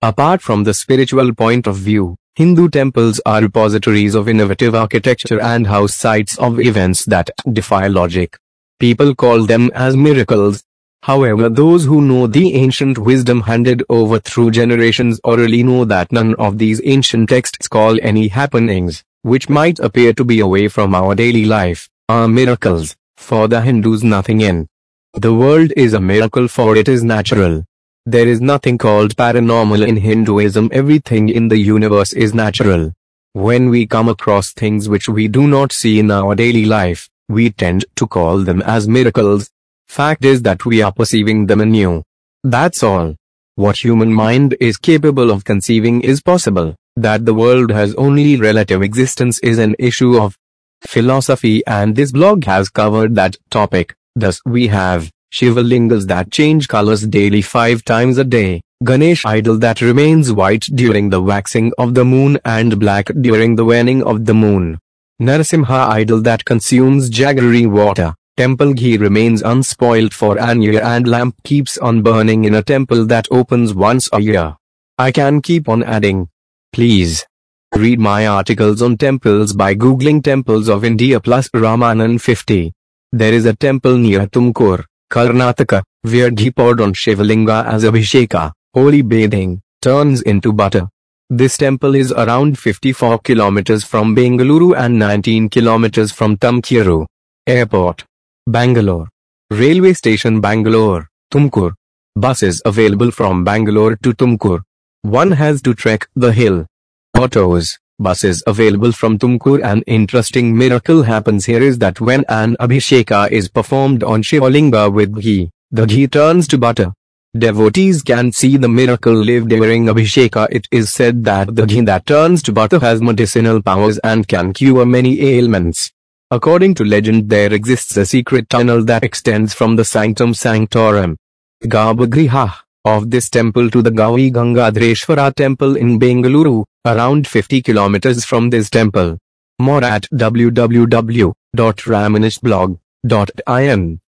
Apart from the spiritual point of view, Hindu temples are repositories of innovative architecture and house sites of events that defy logic. People call them as miracles. However, those who know the ancient wisdom handed over through generations orally know that none of these ancient texts call any happenings, which might appear to be away from our daily life, are miracles. For the Hindus, nothing in the world is a miracle, for it is natural. There is nothing called paranormal in Hinduism, everything in the universe is natural. When we come across things which we do not see in our daily life, we tend to call them as miracles. Fact is that we are perceiving them anew. That's all. What human mind is capable of conceiving is possible. That the world has only relative existence is an issue of philosophy and this blog has covered that topic. Thus we have Shivalingas that change colors daily five times a day, Ganesh idol that remains white during the waxing of the moon and black during the waning of the moon. Narasimha idol that consumes jaggery water, temple ghee remains unspoiled for an year and lamp keeps on burning in a temple that opens once a year. I can keep on adding. Please. Read my articles on temples by googling Temples of India plus Ramanan 50. There is a temple near Tumkur, Karnataka, where ghee poured on Shivalinga as Abhisheka, holy bathing, turns into butter. This temple is around 54 kilometers from Bengaluru and 19 kilometers from Tumkuru. Airport. Bangalore. Railway station Bangalore, Tumkur. Buses available from Bangalore to Tumkur. One has to trek the hill. Autos. Buses available from Tumkur An interesting miracle happens here is that when an Abhisheka is performed on Shivalinga with ghee, the ghee turns to butter. Devotees can see the miracle live during Abhisheka. It is said that the ghee that turns to butter has medicinal powers and can cure many ailments. According to legend there exists a secret tunnel that extends from the Sanctum Sanctorum, Garbhagriha, of this temple to the Gavi Gangadhareshwara temple in Bengaluru, around 50 kilometers from this temple. More at www.ramanishblog.in.